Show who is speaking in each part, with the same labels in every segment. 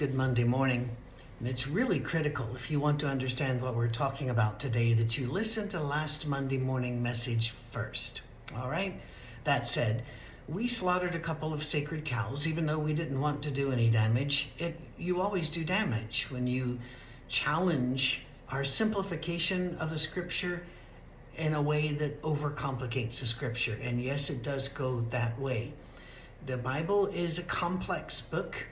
Speaker 1: Good Monday morning. And it's really critical if you want to understand what we're talking about today that you listen to last Monday morning message first. All right? That said, we slaughtered a couple of sacred cows even though we didn't want to do any damage. It you always do damage when you challenge our simplification of the scripture in a way that overcomplicates the scripture. And yes, it does go that way. The Bible is a complex book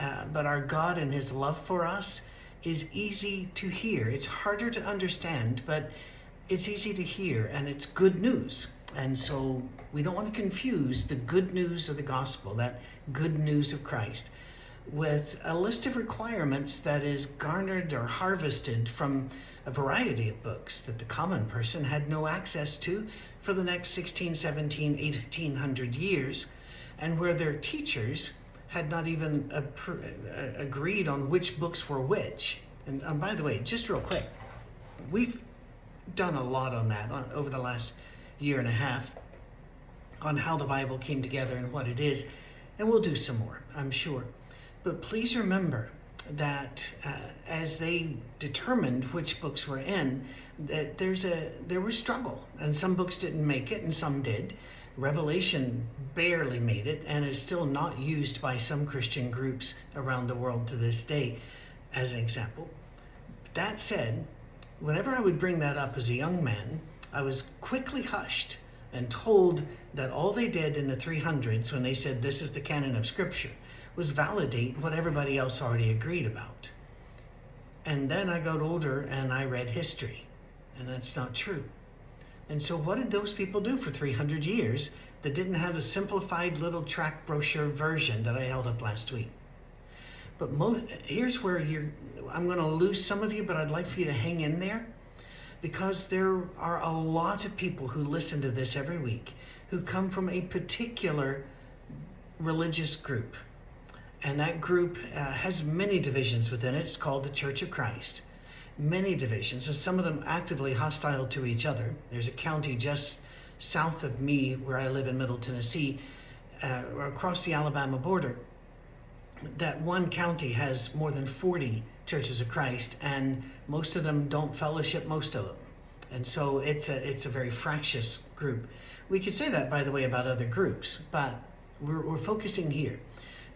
Speaker 1: uh, but our God and His love for us is easy to hear. It's harder to understand, but it's easy to hear, and it's good news. And so we don't want to confuse the good news of the gospel, that good news of Christ, with a list of requirements that is garnered or harvested from a variety of books that the common person had no access to for the next 16, 17, 1800 years, and where their teachers had not even uh, agreed on which books were which. And um, by the way, just real quick, we've done a lot on that on, over the last year and a half on how the Bible came together and what it is, and we'll do some more, I'm sure. But please remember that uh, as they determined which books were in, that there's a there was struggle, and some books didn't make it, and some did. Revelation barely made it and is still not used by some Christian groups around the world to this day, as an example. That said, whenever I would bring that up as a young man, I was quickly hushed and told that all they did in the 300s when they said this is the canon of Scripture was validate what everybody else already agreed about. And then I got older and I read history, and that's not true. And so, what did those people do for 300 years that didn't have a simplified little track brochure version that I held up last week? But mo- here's where you're, I'm going to lose some of you, but I'd like for you to hang in there because there are a lot of people who listen to this every week who come from a particular religious group. And that group uh, has many divisions within it. It's called the Church of Christ many divisions, and some of them actively hostile to each other. There's a county just south of me where I live in Middle Tennessee, uh, across the Alabama border. That one county has more than 40 churches of Christ, and most of them don't fellowship most of them. And so it's a, it's a very fractious group. We could say that, by the way, about other groups, but we're, we're focusing here.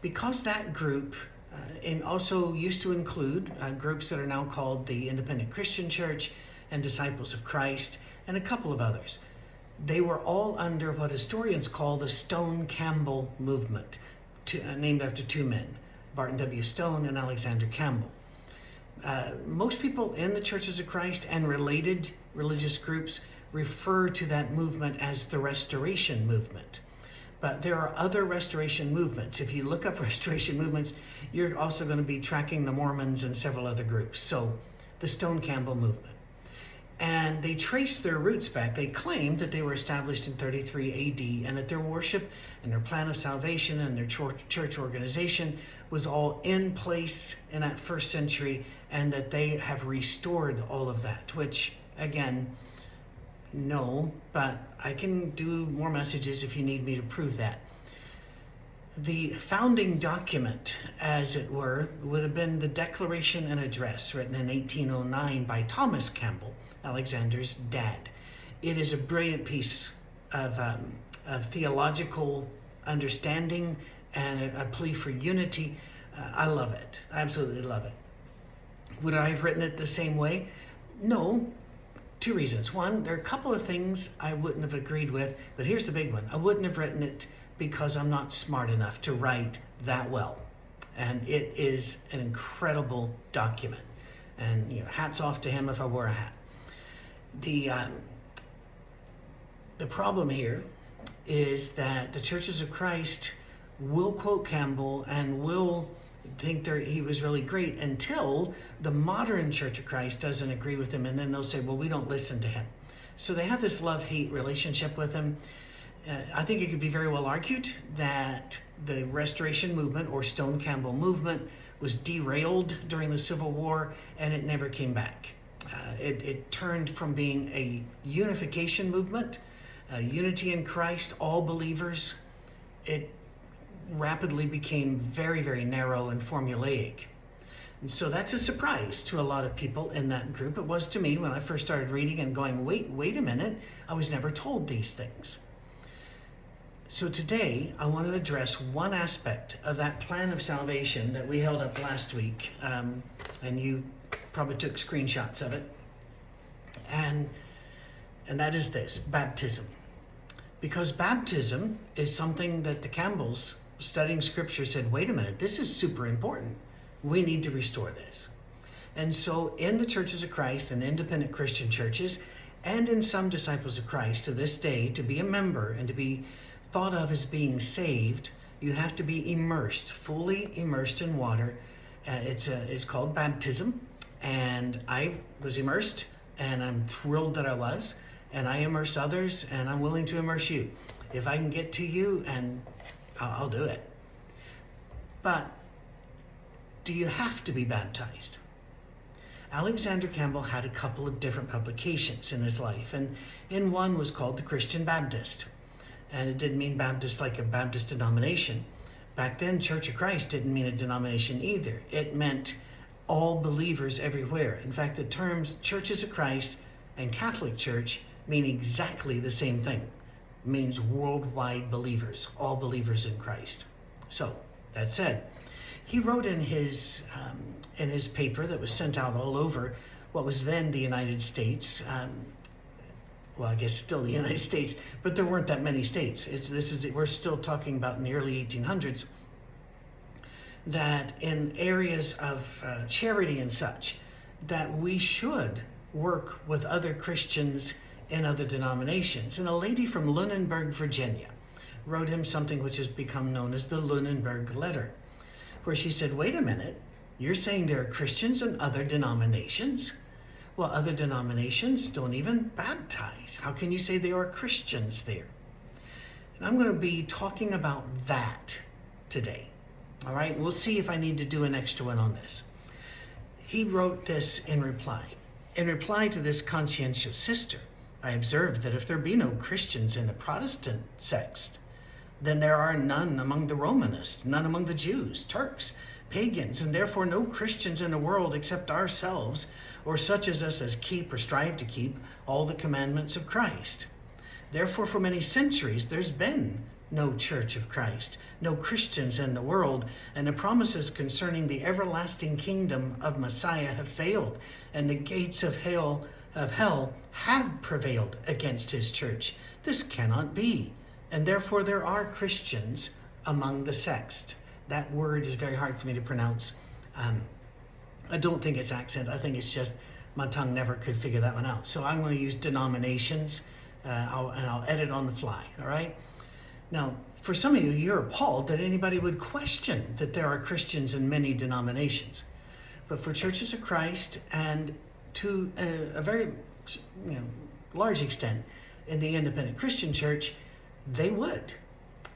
Speaker 1: Because that group uh, and also used to include uh, groups that are now called the Independent Christian Church and Disciples of Christ, and a couple of others. They were all under what historians call the Stone Campbell movement, to, uh, named after two men, Barton W. Stone and Alexander Campbell. Uh, most people in the Churches of Christ and related religious groups refer to that movement as the Restoration Movement. But there are other restoration movements. If you look up restoration movements, you're also going to be tracking the Mormons and several other groups. So, the Stone Campbell movement. And they trace their roots back. They claim that they were established in 33 AD and that their worship and their plan of salvation and their church organization was all in place in that first century and that they have restored all of that, which, again, no, but I can do more messages if you need me to prove that. The founding document, as it were, would have been the Declaration and Address written in 1809 by Thomas Campbell, Alexander's dad. It is a brilliant piece of, um, of theological understanding and a, a plea for unity. Uh, I love it. I absolutely love it. Would I have written it the same way? No, two reasons. One, there are a couple of things I wouldn't have agreed with, but here's the big one. I wouldn't have written it because I'm not smart enough to write that well. And it is an incredible document. And you know, hats off to him if I wore a hat. The um, the problem here is that the churches of Christ will quote Campbell and will think he was really great until the modern Church of Christ doesn't agree with him, and then they'll say, "Well, we don't listen to him." So they have this love-hate relationship with him. Uh, I think it could be very well argued that the Restoration Movement or Stone Campbell movement was derailed during the Civil War, and it never came back. Uh, it, it, turned from being a unification movement, a unity in Christ, all believers. It rapidly became very, very narrow and formulaic. And so that's a surprise to a lot of people in that group. It was to me when I first started reading and going, wait, wait a minute, I was never told these things. So today I want to address one aspect of that plan of salvation that we held up last week, um, and you probably took screenshots of it, and and that is this baptism, because baptism is something that the Campbells studying Scripture said, wait a minute, this is super important we need to restore this. And so, in the churches of Christ and independent Christian churches, and in some disciples of Christ to this day, to be a member and to be thought of as being saved, you have to be immersed, fully immersed in water. Uh, it's, a, it's called baptism. And I was immersed, and I'm thrilled that I was. And I immerse others, and I'm willing to immerse you. If I can get to you, and I'll, I'll do it. But do you have to be baptized? Alexander Campbell had a couple of different publications in his life, and in one was called the Christian Baptist. And it didn't mean Baptist like a Baptist denomination. Back then, Church of Christ didn't mean a denomination either. It meant all believers everywhere. In fact, the terms Churches of Christ and Catholic Church mean exactly the same thing. Means worldwide believers, all believers in Christ. So, that said, he wrote in his um, in his paper that was sent out all over what was then the United States. Um, well, I guess still the United States, but there weren't that many states. It's this is we're still talking about in the early 1800s. That in areas of uh, charity and such, that we should work with other Christians in other denominations. And a lady from Lunenburg, Virginia, wrote him something which has become known as the Lunenburg Letter where she said, Wait a minute, you're saying there are Christians in other denominations? Well, other denominations don't even baptize. How can you say there are Christians there? And I'm going to be talking about that today. All right, we'll see if I need to do an extra one on this. He wrote this in reply. In reply to this conscientious sister, I observed that if there be no Christians in the Protestant sect, then there are none among the Romanists, none among the Jews, Turks, pagans, and therefore no Christians in the world except ourselves, or such as us as keep or strive to keep all the commandments of Christ. Therefore, for many centuries, there's been no church of Christ, no Christians in the world, and the promises concerning the everlasting kingdom of Messiah have failed, and the gates of hell of hell have prevailed against his church. This cannot be and therefore there are Christians among the sext. That word is very hard for me to pronounce. Um, I don't think it's accent. I think it's just my tongue never could figure that one out. So I'm going to use denominations, uh, I'll, and I'll edit on the fly. All right. Now, for some of you, you're appalled that anybody would question that there are Christians in many denominations. But for churches of Christ, and to a, a very you know, large extent in the independent Christian church, they would.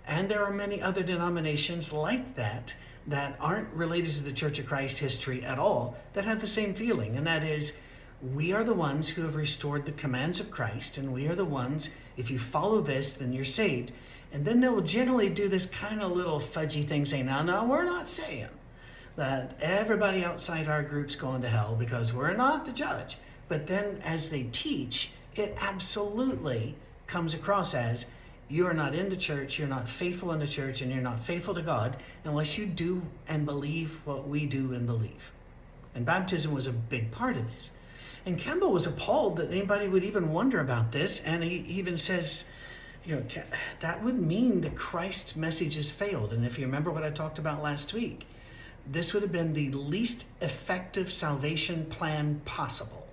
Speaker 1: And there are many other denominations like that that aren't related to the Church of Christ history at all that have the same feeling, and that is we are the ones who have restored the commands of Christ, and we are the ones, if you follow this, then you're saved. And then they will generally do this kind of little fudgy thing saying, no, no, we're not saying that everybody outside our group's going to hell because we're not the judge. But then as they teach, it absolutely comes across as you are not in the church, you're not faithful in the church, and you're not faithful to God unless you do and believe what we do and believe. And baptism was a big part of this. And Campbell was appalled that anybody would even wonder about this, and he even says, you know, that would mean the Christ message has failed. And if you remember what I talked about last week, this would have been the least effective salvation plan possible.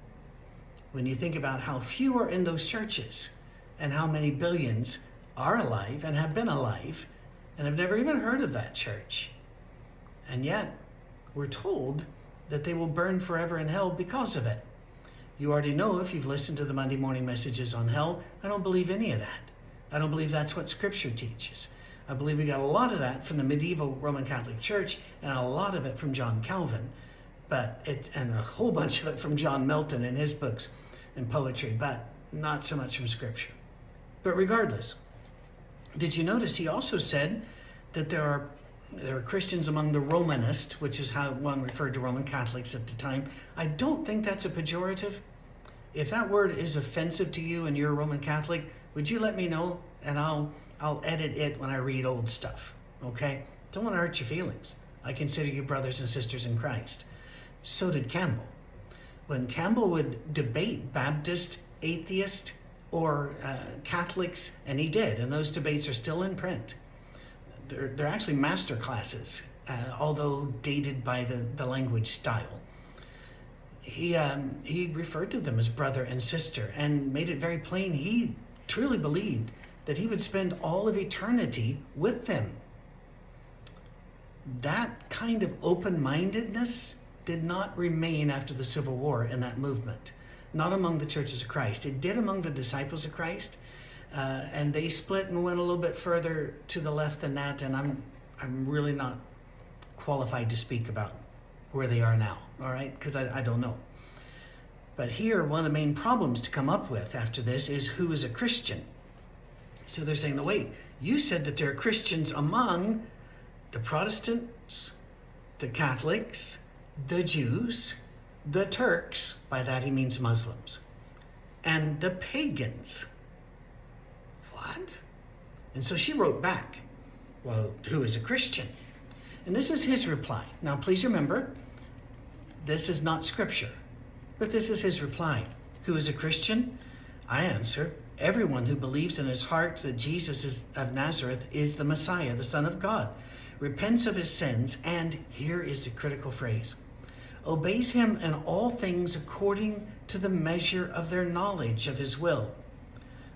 Speaker 1: When you think about how few are in those churches and how many billions are alive and have been alive and have never even heard of that church. And yet, we're told that they will burn forever in hell because of it. You already know if you've listened to the Monday morning messages on hell, I don't believe any of that. I don't believe that's what Scripture teaches. I believe we got a lot of that from the medieval Roman Catholic Church and a lot of it from John Calvin, but it and a whole bunch of it from John Milton in his books and poetry, but not so much from Scripture. But regardless, did you notice he also said that there are there are Christians among the Romanist, which is how one referred to Roman Catholics at the time. I don't think that's a pejorative. If that word is offensive to you and you're a Roman Catholic, would you let me know and I'll I'll edit it when I read old stuff. Okay? Don't want to hurt your feelings. I consider you brothers and sisters in Christ. So did Campbell. When Campbell would debate Baptist, atheist, or uh, Catholics, and he did, and those debates are still in print. They're, they're actually master classes, uh, although dated by the, the language style. He, um, he referred to them as brother and sister and made it very plain he truly believed that he would spend all of eternity with them. That kind of open mindedness did not remain after the Civil War in that movement, not among the churches of Christ. It did among the disciples of Christ, uh, and they split and went a little bit further to the left than that, and I'm, I'm really not qualified to speak about where they are now, all right, because I, I don't know. But here, one of the main problems to come up with after this is who is a Christian. So they're saying, no, wait, you said that there are Christians among the Protestants, the Catholics, the Jews, the Turks, by that he means Muslims, and the pagans. What? And so she wrote back, well, who is a Christian? And this is his reply. Now, please remember, this is not scripture, but this is his reply. Who is a Christian? I answer, everyone who believes in his heart that Jesus is, of Nazareth is the Messiah, the Son of God, repents of his sins, and here is the critical phrase obeys him in all things according to the measure of their knowledge of his will.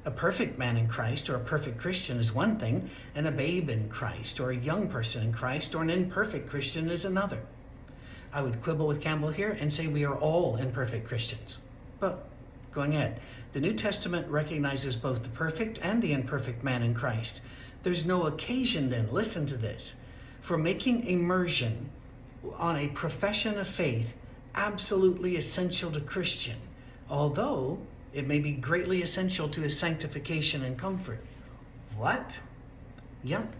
Speaker 1: A perfect man in Christ or a perfect Christian is one thing, and a babe in Christ or a young person in Christ or an imperfect Christian is another. I would quibble with Campbell here and say we are all imperfect Christians. But going ahead, the New Testament recognizes both the perfect and the imperfect man in Christ. There's no occasion then, listen to this, for making immersion on a profession of faith absolutely essential to Christian, although it may be greatly essential to his sanctification and comfort. What? Yep.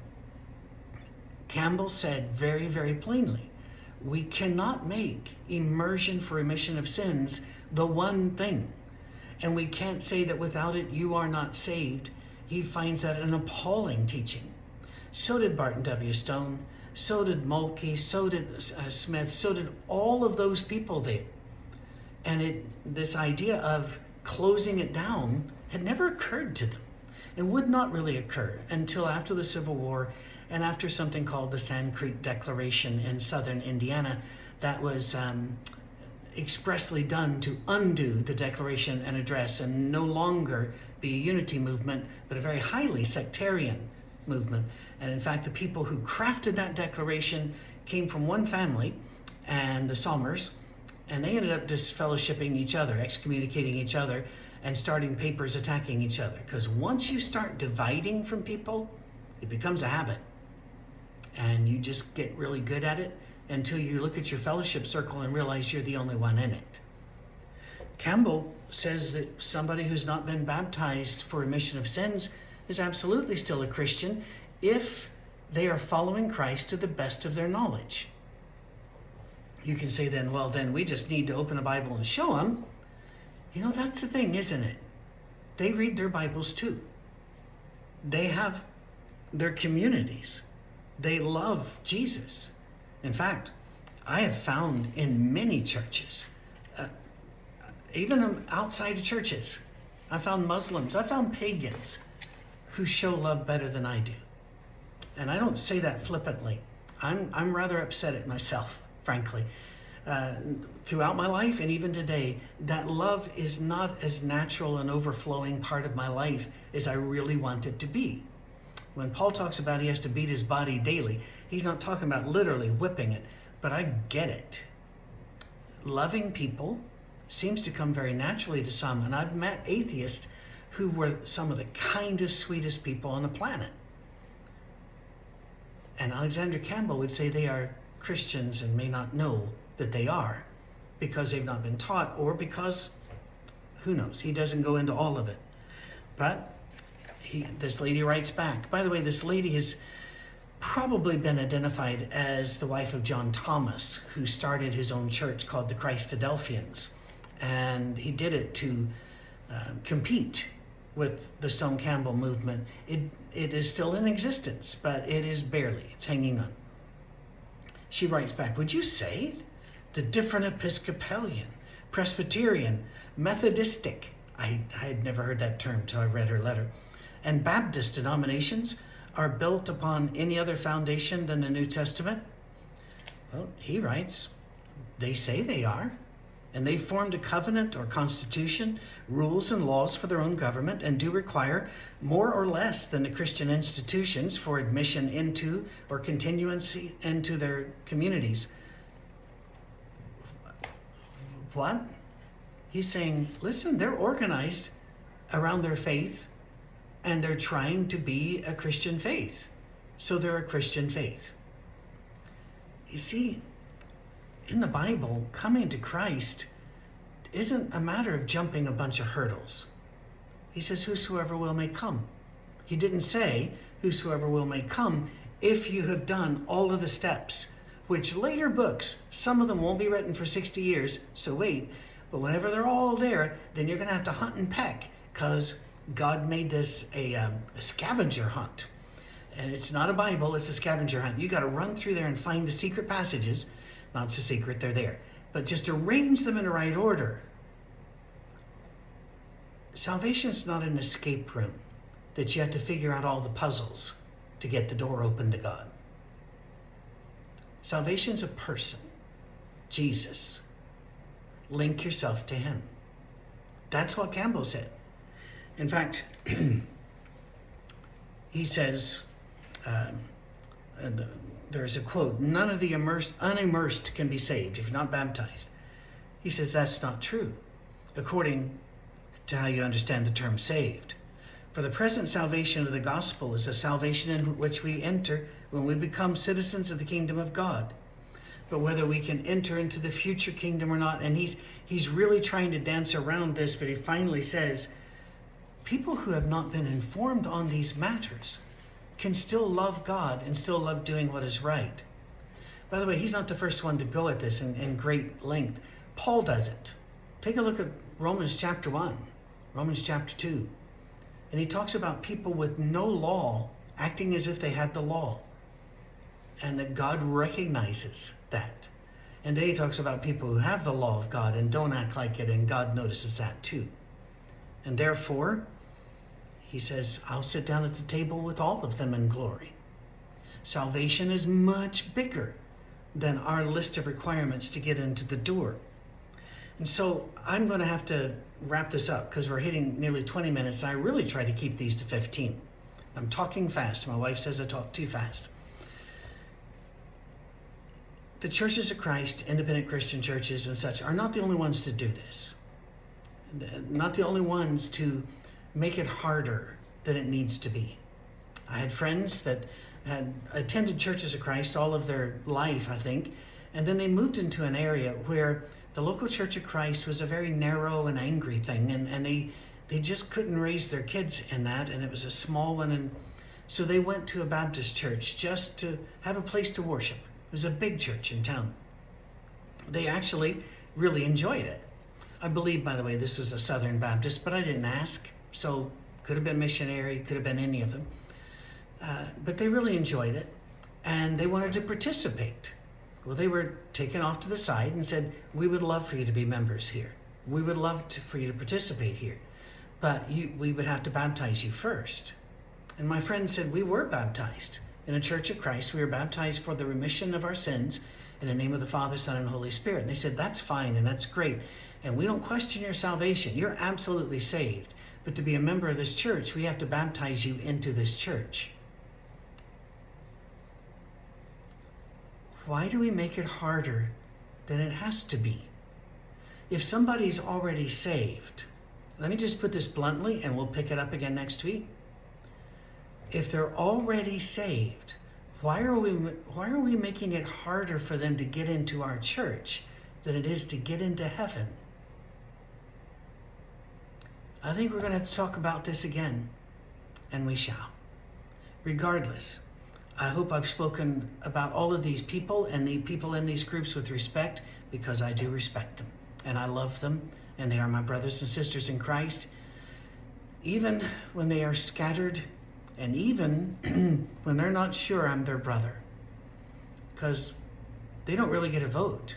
Speaker 1: Campbell said very, very plainly we cannot make immersion for remission of sins the one thing. And we can't say that without it you are not saved. He finds that an appalling teaching. So did Barton W. Stone, so did Mulkey, so did uh, Smith, so did all of those people there. And it, this idea of closing it down had never occurred to them. It would not really occur until after the Civil War and after something called the Sand Creek Declaration in southern Indiana that was um, expressly done to undo the Declaration and Address and no longer be a unity movement, but a very highly sectarian movement. And in fact, the people who crafted that declaration came from one family, and the Sommers, and they ended up disfellowshipping each other, excommunicating each other, and starting papers attacking each other. Because once you start dividing from people, it becomes a habit. And you just get really good at it until you look at your fellowship circle and realize you're the only one in it. Campbell says that somebody who's not been baptized for remission of sins is absolutely still a Christian if they are following Christ to the best of their knowledge. You can say then, well, then we just need to open a Bible and show them. You know, that's the thing, isn't it? They read their Bibles too. They have their communities. They love Jesus. In fact, I have found in many churches, uh, even outside of churches, I found Muslims, I found pagans who show love better than I do. And I don't say that flippantly. I'm, I'm rather upset at myself, frankly. Uh, throughout my life and even today, that love is not as natural and overflowing part of my life as I really want it to be. When Paul talks about he has to beat his body daily, he's not talking about literally whipping it, but I get it. Loving people seems to come very naturally to some, and I've met atheists who were some of the kindest, sweetest people on the planet. And Alexander Campbell would say they are Christians and may not know that they are because they've not been taught or because who knows he doesn't go into all of it but he this lady writes back by the way this lady has probably been identified as the wife of john thomas who started his own church called the christadelphians and he did it to uh, compete with the stone campbell movement it it is still in existence but it is barely it's hanging on she writes back would you say the different Episcopalian, Presbyterian, Methodistic. I, I had never heard that term till I read her letter. And Baptist denominations are built upon any other foundation than the New Testament? Well, he writes, they say they are. And they've formed a covenant or constitution, rules and laws for their own government, and do require more or less than the Christian institutions for admission into or continuancy into their communities. What? He's saying, listen, they're organized around their faith and they're trying to be a Christian faith. So they're a Christian faith. You see, in the Bible, coming to Christ isn't a matter of jumping a bunch of hurdles. He says, Whosoever will may come. He didn't say, Whosoever will may come, if you have done all of the steps which later books, some of them won't be written for 60 years, so wait. But whenever they're all there, then you're going to have to hunt and peck because God made this a, um, a scavenger hunt. And it's not a Bible, it's a scavenger hunt. You got to run through there and find the secret passages. Not so secret, they're there. But just arrange them in the right order. Salvation is not an escape room that you have to figure out all the puzzles to get the door open to God. Salvation's a person, Jesus. Link yourself to him. That's what Campbell said. In fact, he says, um, there's a quote none of the immersed, unimmersed can be saved if not baptized. He says that's not true, according to how you understand the term saved. For the present salvation of the gospel is a salvation in which we enter when we become citizens of the kingdom of God. But whether we can enter into the future kingdom or not, and he's he's really trying to dance around this, but he finally says, people who have not been informed on these matters can still love God and still love doing what is right. By the way, he's not the first one to go at this in, in great length. Paul does it. Take a look at Romans chapter 1, Romans chapter 2. And he talks about people with no law acting as if they had the law. And that God recognizes that. And then he talks about people who have the law of God and don't act like it, and God notices that too. And therefore, he says, I'll sit down at the table with all of them in glory. Salvation is much bigger than our list of requirements to get into the door. And so I'm going to have to wrap this up because we're hitting nearly 20 minutes. I really try to keep these to 15. I'm talking fast. My wife says I talk too fast. The churches of Christ, independent Christian churches and such, are not the only ones to do this. Not the only ones to make it harder than it needs to be. I had friends that had attended churches of Christ all of their life, I think, and then they moved into an area where the local Church of Christ was a very narrow and angry thing, and, and they they just couldn't raise their kids in that, and it was a small one, and so they went to a Baptist church just to have a place to worship. It was a big church in town. They actually really enjoyed it. I believe, by the way, this is a Southern Baptist, but I didn't ask, so could have been missionary, could have been any of them. Uh, but they really enjoyed it, and they wanted to participate. Well, they were taken off to the side and said, We would love for you to be members here. We would love to, for you to participate here. But you, we would have to baptize you first. And my friend said, We were baptized in a church of Christ. We were baptized for the remission of our sins in the name of the Father, Son, and Holy Spirit. And they said, That's fine and that's great. And we don't question your salvation. You're absolutely saved. But to be a member of this church, we have to baptize you into this church. Why do we make it harder than it has to be? If somebody's already saved, let me just put this bluntly and we'll pick it up again next week. If they're already saved, why are we why are we making it harder for them to get into our church than it is to get into heaven? I think we're going to talk about this again, and we shall. Regardless, I hope I've spoken about all of these people and the people in these groups with respect because I do respect them and I love them and they are my brothers and sisters in Christ. Even when they are scattered and even when they're not sure I'm their brother because they don't really get a vote.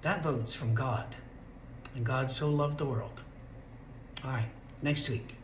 Speaker 1: That vote's from God. And God so loved the world. All right, next week.